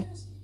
Yes.